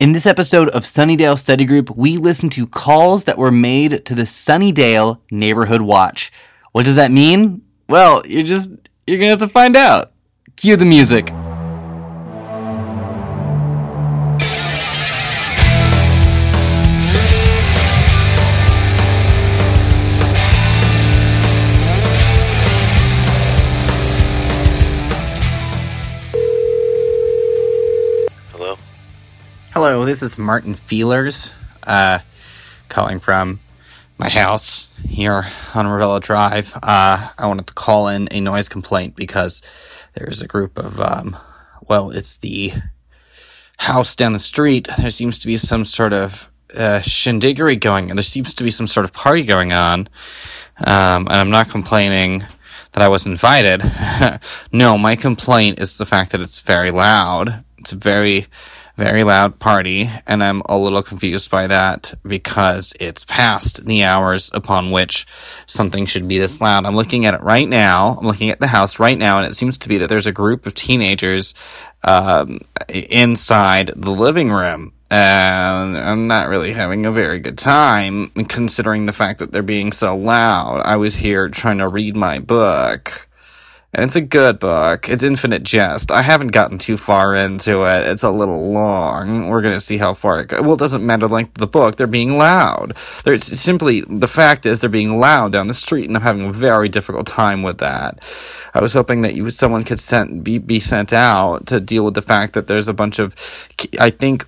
In this episode of Sunnydale Study Group, we listen to calls that were made to the Sunnydale Neighborhood Watch. What does that mean? Well, you're just you're gonna have to find out. Cue the music. Hello, this is Martin Feelers, uh, calling from my house here on Revello Drive. Uh, I wanted to call in a noise complaint because there's a group of, um, well, it's the house down the street. There seems to be some sort of uh, shindiggery going, and there seems to be some sort of party going on. Um, and I'm not complaining that I was invited. no, my complaint is the fact that it's very loud. It's very, very loud party, and I'm a little confused by that because it's past the hours upon which something should be this loud. I'm looking at it right now. I'm looking at the house right now, and it seems to be that there's a group of teenagers um, inside the living room. And I'm not really having a very good time considering the fact that they're being so loud. I was here trying to read my book. And it's a good book. It's Infinite Jest. I haven't gotten too far into it. It's a little long. We're gonna see how far it goes. Well, it doesn't matter the length of the book. They're being loud. There's simply, the fact is they're being loud down the street and I'm having a very difficult time with that. I was hoping that you, someone could sent, be, be sent out to deal with the fact that there's a bunch of, I think,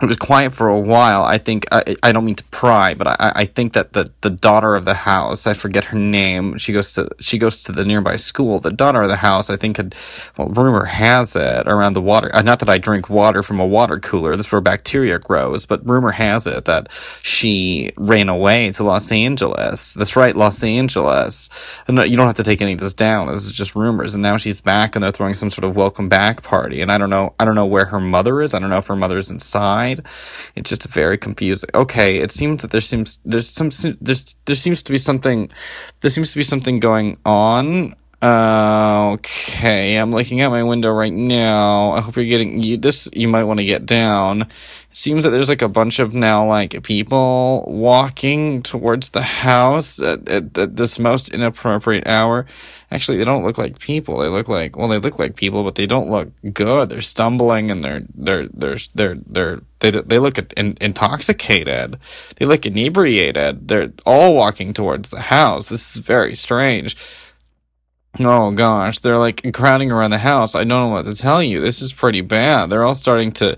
it was quiet for a while. I think I, I don't mean to pry, but I, I think that the, the daughter of the house, I forget her name. She goes to she goes to the nearby school. The daughter of the house, I think, had well, rumor has it around the water. Uh, not that I drink water from a water cooler. That's where bacteria grows. But rumor has it that she ran away to Los Angeles. That's right, Los Angeles. And no, you don't have to take any of this down. This is just rumors. And now she's back, and they're throwing some sort of welcome back party. And I don't know. I don't know where her mother is. I don't know if her mother's inside. It's just very confusing. Okay, it seems that there seems there's some there's there seems to be something there seems to be something going on. Okay, I'm looking out my window right now. I hope you're getting you this. You might want to get down. It seems that there's like a bunch of now like people walking towards the house at, at, at this most inappropriate hour. Actually, they don't look like people. They look like well, they look like people, but they don't look good. They're stumbling and they're they're they're they're they're they they look in, intoxicated. They look inebriated. They're all walking towards the house. This is very strange. Oh gosh, they're like crowding around the house. I don't know what to tell you. This is pretty bad. They're all starting to,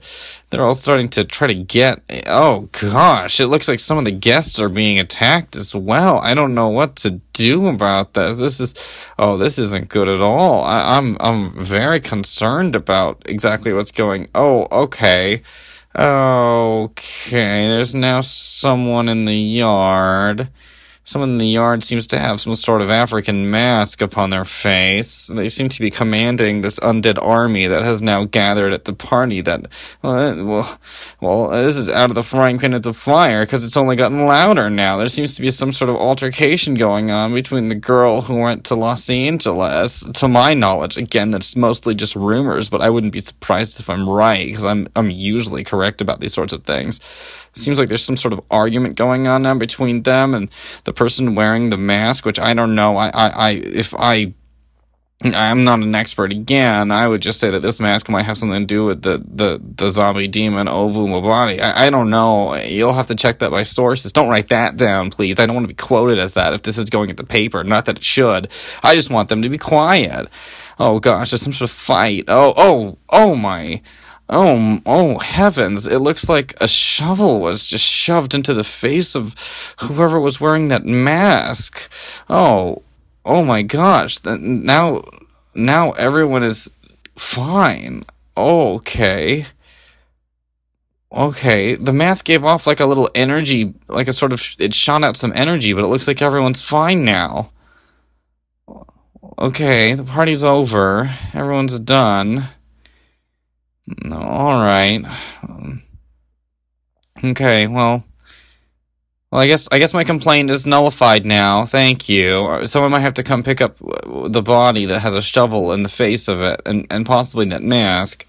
they're all starting to try to get. Oh gosh, it looks like some of the guests are being attacked as well. I don't know what to do about this. This is, oh, this isn't good at all. I, I'm, I'm very concerned about exactly what's going. Oh, okay, okay. There's now someone in the yard. Someone in the yard seems to have some sort of African mask upon their face. They seem to be commanding this undead army that has now gathered at the party that, well, well, this is out of the frying pan into the fire because it's only gotten louder now. There seems to be some sort of altercation going on between the girl who went to Los Angeles. To my knowledge, again, that's mostly just rumors, but I wouldn't be surprised if I'm right because I'm, I'm usually correct about these sorts of things. It seems like there's some sort of argument going on now between them and the person wearing the mask, which I don't know. I, I, I if I I'm not an expert again. I would just say that this mask might have something to do with the, the, the zombie demon Ovu Mobani. I, I don't know. You'll have to check that by sources. Don't write that down, please. I don't want to be quoted as that if this is going at the paper. Not that it should. I just want them to be quiet. Oh gosh, there's some sort of fight. Oh, oh, oh my. Oh, oh heavens. It looks like a shovel was just shoved into the face of whoever was wearing that mask. Oh, oh my gosh. Now, now everyone is fine. Okay. Okay, the mask gave off like a little energy, like a sort of, it shot out some energy, but it looks like everyone's fine now. Okay, the party's over. Everyone's done. All right. Okay, well, well, I guess I guess my complaint is nullified now. Thank you. Someone might have to come pick up the body that has a shovel in the face of it, and and possibly that mask.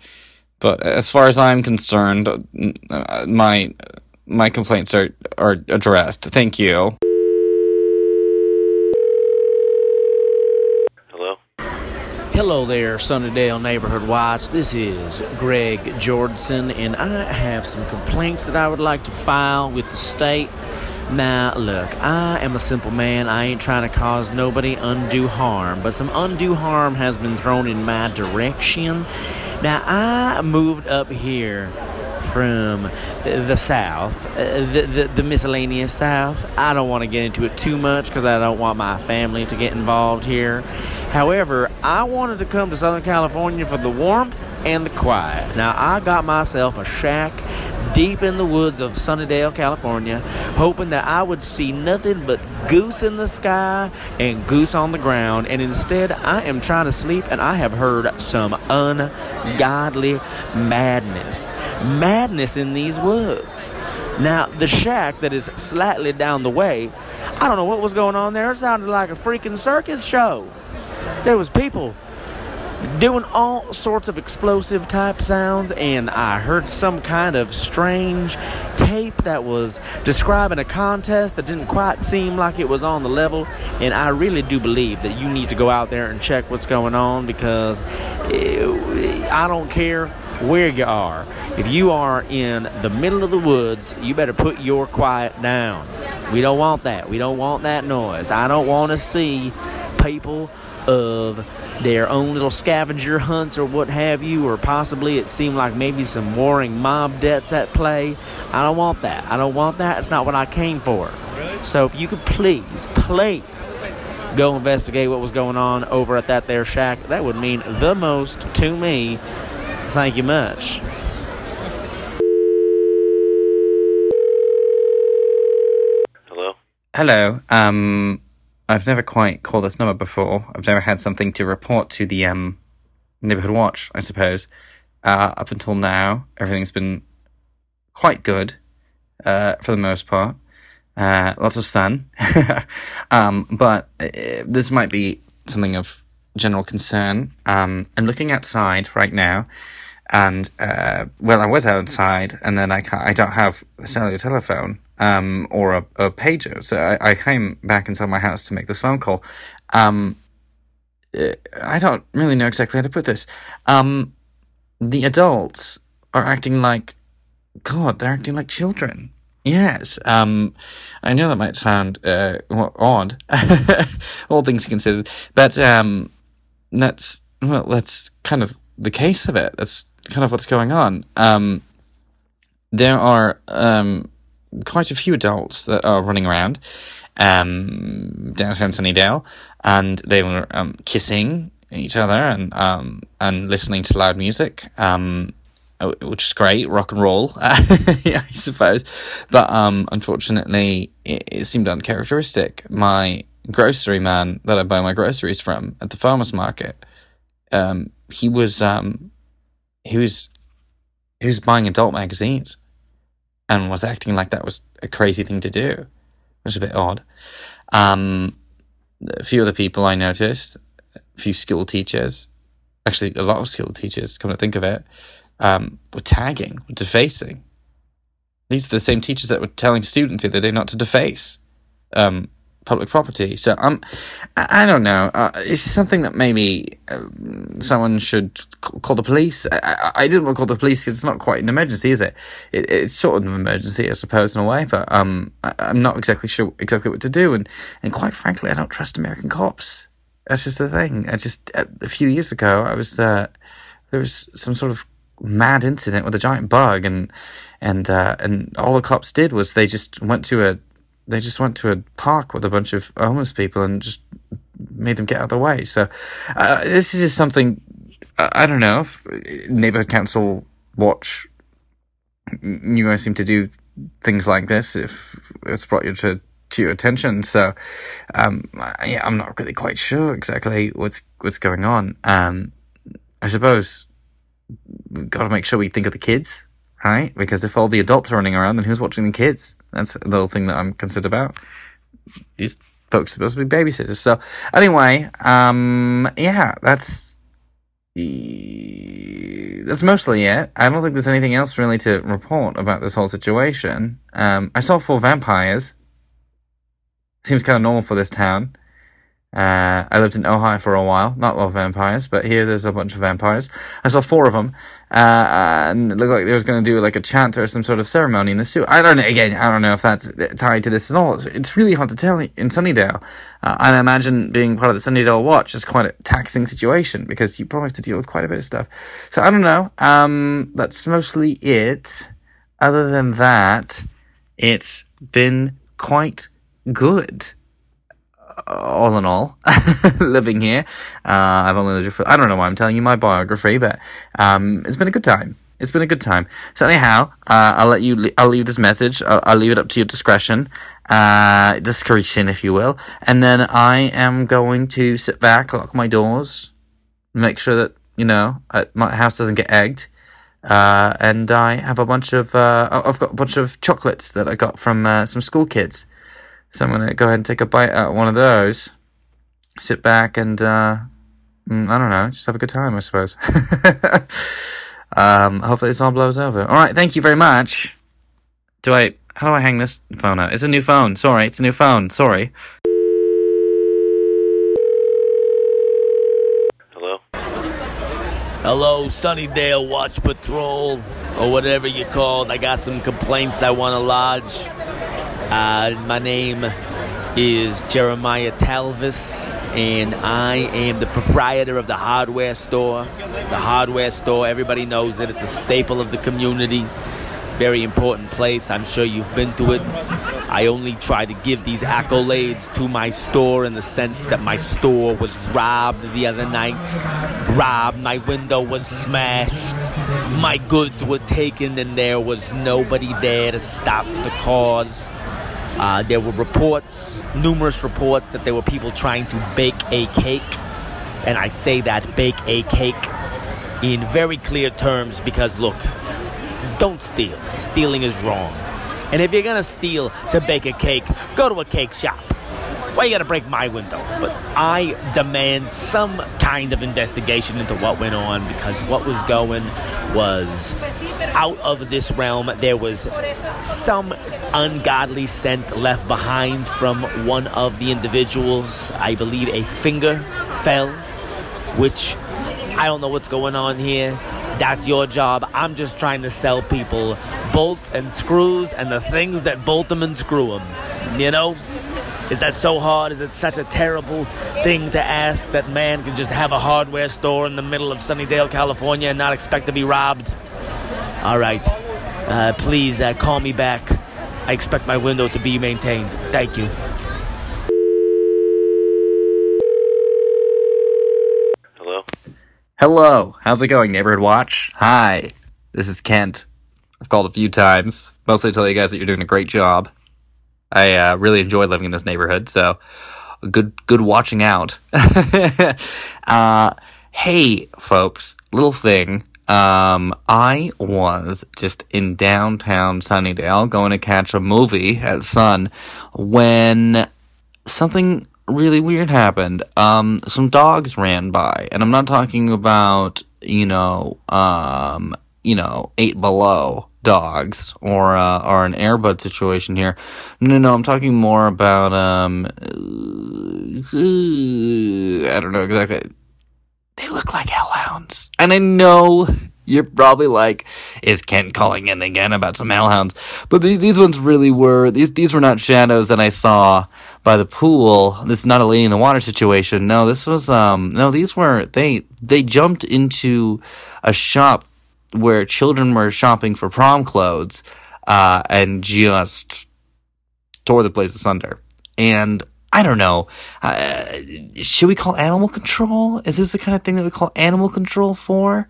But as far as I'm concerned, uh, my my complaints are are addressed. Thank you. Hello. Hello there, Sunnydale Neighborhood Watch. This is Greg Jordison, and I have some complaints that I would like to file with the state. Now, look, I am a simple man. I ain't trying to cause nobody undue harm, but some undue harm has been thrown in my direction. Now, I moved up here from the South, uh, the, the, the miscellaneous South. I don't want to get into it too much because I don't want my family to get involved here. However, I wanted to come to Southern California for the warmth and the quiet. Now, I got myself a shack deep in the woods of Sunnydale, California, hoping that I would see nothing but goose in the sky and goose on the ground. And instead, I am trying to sleep and I have heard some ungodly madness. Madness in these woods. Now, the shack that is slightly down the way, I don't know what was going on there. It sounded like a freaking circus show. There was people doing all sorts of explosive type sounds and I heard some kind of strange tape that was describing a contest that didn't quite seem like it was on the level and I really do believe that you need to go out there and check what's going on because I don't care where you are. If you are in the middle of the woods, you better put your quiet down. We don't want that. We don't want that noise. I don't want to see people of their own little scavenger hunts or what have you, or possibly it seemed like maybe some warring mob debts at play. I don't want that. I don't want that. It's not what I came for. So if you could please, please go investigate what was going on over at that there shack, that would mean the most to me. Thank you much. Hello. Hello. Um, I've never quite called this number before. I've never had something to report to the um neighborhood watch. I suppose. Uh, up until now, everything's been quite good, uh, for the most part. Uh, lots of sun. um, but uh, this might be something of general concern. Um, I'm looking outside right now, and uh, well, I was outside, and then I I don't have a cellular telephone um, or a, a pager, so I, I came back inside my house to make this phone call. Um, uh, I don't really know exactly how to put this. Um, the adults are acting like God. They're acting like children. Yes. Um, I know that might sound uh, odd, all things considered, but um, that's well, that's kind of the case of it. That's kind of what's going on. Um, there are um, quite a few adults that are running around um, downtown Sunnydale, and they were um, kissing each other and um, and listening to loud music, um, which is great, rock and roll, I suppose. But um, unfortunately, it, it seemed uncharacteristic. My grocery man that I buy my groceries from at the farmers market, um, he was um, he was he was buying adult magazines and was acting like that was a crazy thing to do, which is a bit odd. Um, a few other people I noticed, a few school teachers, actually a lot of school teachers, come to think of it, um, were tagging, were defacing. These are the same teachers that were telling students the other day not to deface um, public property. So um, I, I don't know. Uh, it's something that maybe um, someone should call the police. I, I, I didn't want to call the police because it's not quite an emergency, is it? it? It's sort of an emergency, I suppose, in a way. But um, I, I'm not exactly sure exactly what to do. And and quite frankly, I don't trust American cops. That's just the thing. I just a few years ago, I was uh, there was some sort of mad incident with a giant bug, and and uh, and all the cops did was they just went to a they just went to a park with a bunch of homeless people and just made them get out of the way. So uh, this is just something I don't know neighborhood council watch. You guys seem to do things like this if it's brought you to to your attention. So um, yeah, I'm not really quite sure exactly what's what's going on. Um, I suppose got to make sure we think of the kids right? Because if all the adults are running around, then who's watching the kids? That's the little thing that I'm concerned about. These folks are supposed to be babysitters. So anyway, um, yeah, that's That's mostly it. I don't think there's anything else really to report about this whole situation. Um, I saw four vampires. Seems kind of normal for this town. Uh, I lived in Ohio for a while. Not a lot of vampires, but here there's a bunch of vampires. I saw four of them, uh, and it looked like they was going to do like a chant or some sort of ceremony in the suit. I don't know. Again, I don't know if that's tied to this at all. It's, it's really hard to tell in Sunnydale. Uh, I imagine being part of the Sunnydale Watch is quite a taxing situation because you probably have to deal with quite a bit of stuff. So I don't know. Um, that's mostly it. Other than that, it's been quite good all in all, living here. Uh, I've only lived for, I don't know why I'm telling you my biography, but um, it's been a good time. It's been a good time. So anyhow, uh, I'll let you. I'll leave this message. I'll, I'll leave it up to your discretion, uh, discretion, if you will. And then I am going to sit back, lock my doors, make sure that you know uh, my house doesn't get egged. Uh, and I have a bunch of. Uh, I've got a bunch of chocolates that I got from uh, some school kids. So I'm gonna go ahead and take a bite out of one of those. Sit back and uh, mm, I don't know, just have a good time, I suppose. um, hopefully this all blows over. All right, thank you very much. Do I? How do I hang this phone up? It's a new phone. Sorry, it's a new phone. Sorry. Hello? Hello, Sunnydale Watch Patrol, or whatever you call it. I got some complaints I want to lodge. Uh, my name is Jeremiah Talvis, and I am the proprietor of the hardware store. The hardware store, everybody knows it, it's a staple of the community. Very important place. I'm sure you've been to it. I only try to give these accolades to my store in the sense that my store was robbed the other night. Robbed, my window was smashed, my goods were taken, and there was nobody there to stop the cause. Uh, there were reports, numerous reports, that there were people trying to bake a cake. And I say that bake a cake in very clear terms because, look, don't steal. Stealing is wrong. And if you're gonna steal to bake a cake, go to a cake shop. Why you gotta break my window? But I demand some kind of investigation into what went on because what was going was out of this realm. There was some ungodly scent left behind from one of the individuals. I believe a finger fell, which I don't know what's going on here. That's your job. I'm just trying to sell people bolts and screws and the things that bolt them and screw them. You know? Is that so hard? Is it such a terrible thing to ask that man can just have a hardware store in the middle of Sunnydale, California and not expect to be robbed? All right. Uh, please uh, call me back. I expect my window to be maintained. Thank you. Hello? Hello, how's it going, Neighborhood Watch? Hi, this is Kent. I've called a few times, mostly to tell you guys that you're doing a great job. I uh, really enjoy living in this neighborhood, so good, good watching out. uh, hey, folks, little thing. Um, I was just in downtown Sunnydale going to catch a movie at Sun when something really weird happened. Um, some dogs ran by, and I'm not talking about you know, um, you know, eight below dogs or uh, or an Air Bud situation here. No, no. I'm talking more about um, I don't know exactly. They look like hellhounds, and I know. You're probably like, is Kent calling in again about some hellhounds? But these, these ones really were these these were not shadows that I saw by the pool. This is not a lady in the water situation. No, this was um no, these were they they jumped into a shop where children were shopping for prom clothes uh and just tore the place asunder. And I don't know. Uh, should we call animal control? Is this the kind of thing that we call animal control for?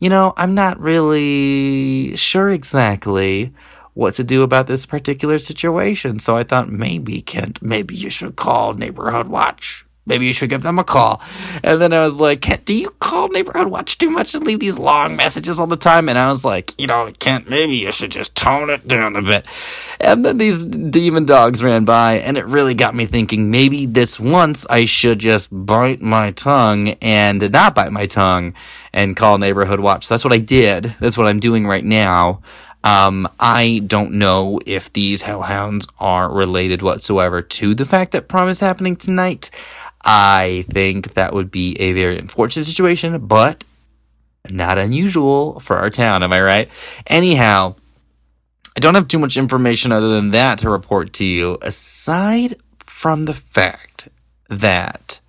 You know, I'm not really sure exactly what to do about this particular situation. So I thought maybe, Kent, maybe you should call Neighborhood Watch maybe you should give them a call. And then I was like, Kent, do you call Neighborhood Watch too much and leave these long messages all the time? And I was like, you know, Kent, maybe you should just tone it down a bit. And then these demon dogs ran by, and it really got me thinking maybe this once I should just bite my tongue and not bite my tongue and call Neighborhood Watch. So that's what I did. That's what I'm doing right now. Um, I don't know if these hellhounds are related whatsoever to the fact that prom is happening tonight. I think that would be a very unfortunate situation, but not unusual for our town. Am I right? Anyhow, I don't have too much information other than that to report to you, aside from the fact that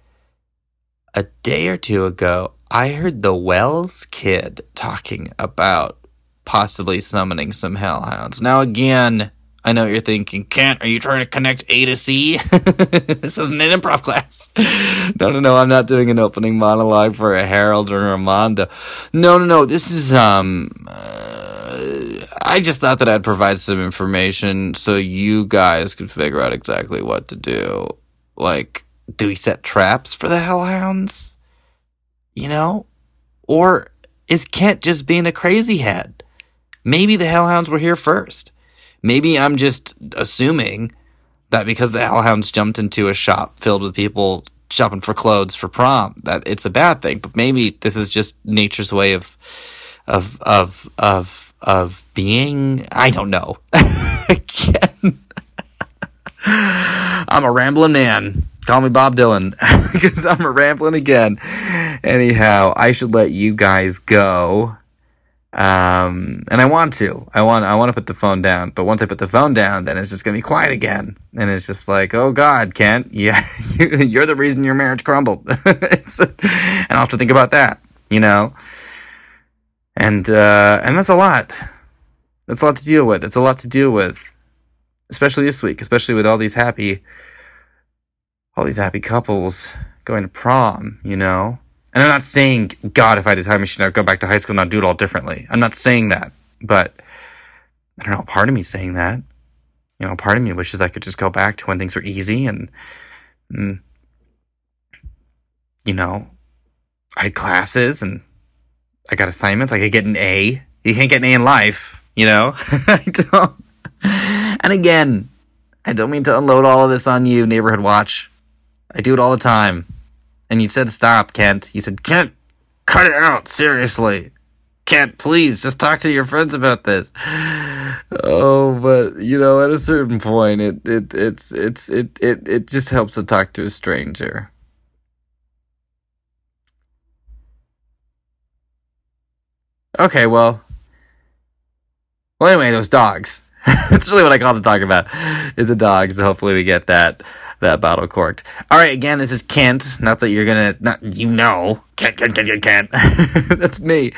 a day or two ago, I heard the Wells kid talking about possibly summoning some hellhounds. Now, again, I know what you're thinking, Kent, are you trying to connect A to C? this isn't an improv class. no, no, no, I'm not doing an opening monologue for a Harold or Armando. No, no, no, this is, um, uh, I just thought that I'd provide some information so you guys could figure out exactly what to do. Like, do we set traps for the hellhounds? You know? Or is Kent just being a crazy head? Maybe the hellhounds were here first. Maybe I'm just assuming that because the hellhounds jumped into a shop filled with people shopping for clothes for prom, that it's a bad thing. But maybe this is just nature's way of of of of of being. I don't know. Again, I'm a rambling man. Call me Bob Dylan because I'm a rambling again. Anyhow, I should let you guys go. Um, and I want to, I want, I want to put the phone down, but once I put the phone down, then it's just gonna be quiet again. And it's just like, oh God, Kent, yeah, you're the reason your marriage crumbled. and I'll have to think about that, you know? And, uh, and that's a lot. That's a lot to deal with. It's a lot to deal with, especially this week, especially with all these happy, all these happy couples going to prom, you know? And I'm not saying, God, if I had a time machine, I'd go back to high school and I'd do it all differently. I'm not saying that. But I don't know, part of me saying that. You know, part of me wishes I could just go back to when things were easy and, and you know, I had classes and I got assignments. I could get an A. You can't get an A in life, you know? I don't. And again, I don't mean to unload all of this on you, Neighborhood Watch. I do it all the time. And you said stop, Kent. You said, Kent, cut it out, seriously. Kent, please, just talk to your friends about this. Oh, but you know, at a certain point it it it's it's it it, it just helps to talk to a stranger. Okay, well. Well anyway, those dogs. That's really what I called to talk about. Is the dogs. Hopefully we get that that bottle corked. All right, again, this is Kent. Not that you're gonna, not you know, Kent, Kent, Kent, Kent. that's me.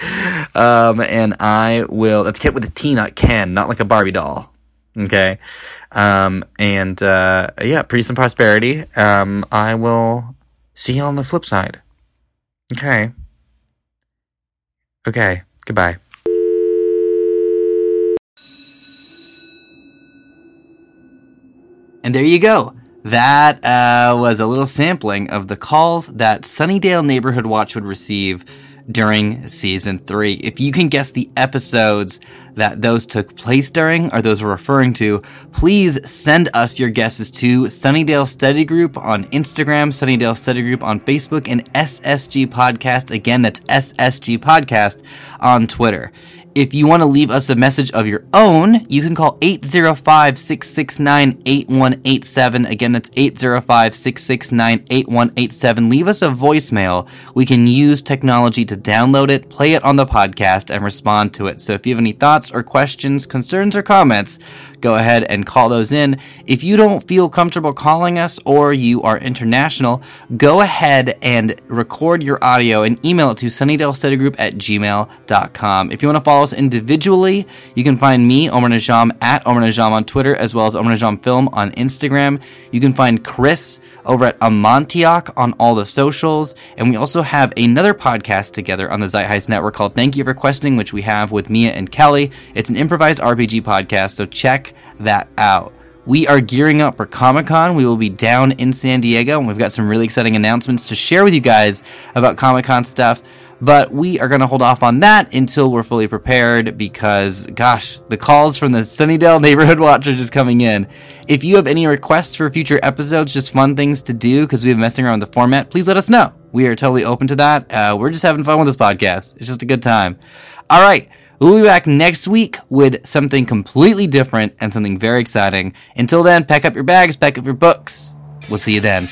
Um, and I will. That's Kent with a T, not Ken, not like a Barbie doll. Okay. Um, and uh, yeah, peace and prosperity. Um, I will see you on the flip side. Okay. Okay. Goodbye. And there you go. That uh, was a little sampling of the calls that Sunnydale Neighborhood Watch would receive during season three. If you can guess the episodes that those took place during or those we're referring to, please send us your guesses to Sunnydale Study Group on Instagram, Sunnydale Study Group on Facebook, and SSG Podcast. Again, that's SSG Podcast on Twitter. If you want to leave us a message of your own, you can call 805 669 8187. Again, that's 805 669 8187. Leave us a voicemail. We can use technology to download it, play it on the podcast, and respond to it. So if you have any thoughts or questions, concerns, or comments, go ahead and call those in. If you don't feel comfortable calling us or you are international, go ahead and record your audio and email it to sunnydalestudygroup at gmail.com. If you want to follow us individually, you can find me, Omar Najam, at Omar Najam on Twitter, as well as Omar Najam Film on Instagram. You can find Chris over at Amontioch on all the socials. And we also have another podcast together on the Zeitgeist Network called Thank You for Questioning, which we have with Mia and Kelly. It's an improvised RPG podcast, so check that out. we are gearing up for Comic Con. We will be down in San Diego, and we've got some really exciting announcements to share with you guys about Comic Con stuff. But we are going to hold off on that until we're fully prepared because, gosh, the calls from the Sunnydale Neighborhood Watch are just coming in. If you have any requests for future episodes, just fun things to do because we've been messing around with the format, please let us know. We are totally open to that. Uh, we're just having fun with this podcast. It's just a good time. All right. We'll be back next week with something completely different and something very exciting. Until then, pack up your bags, pack up your books. We'll see you then.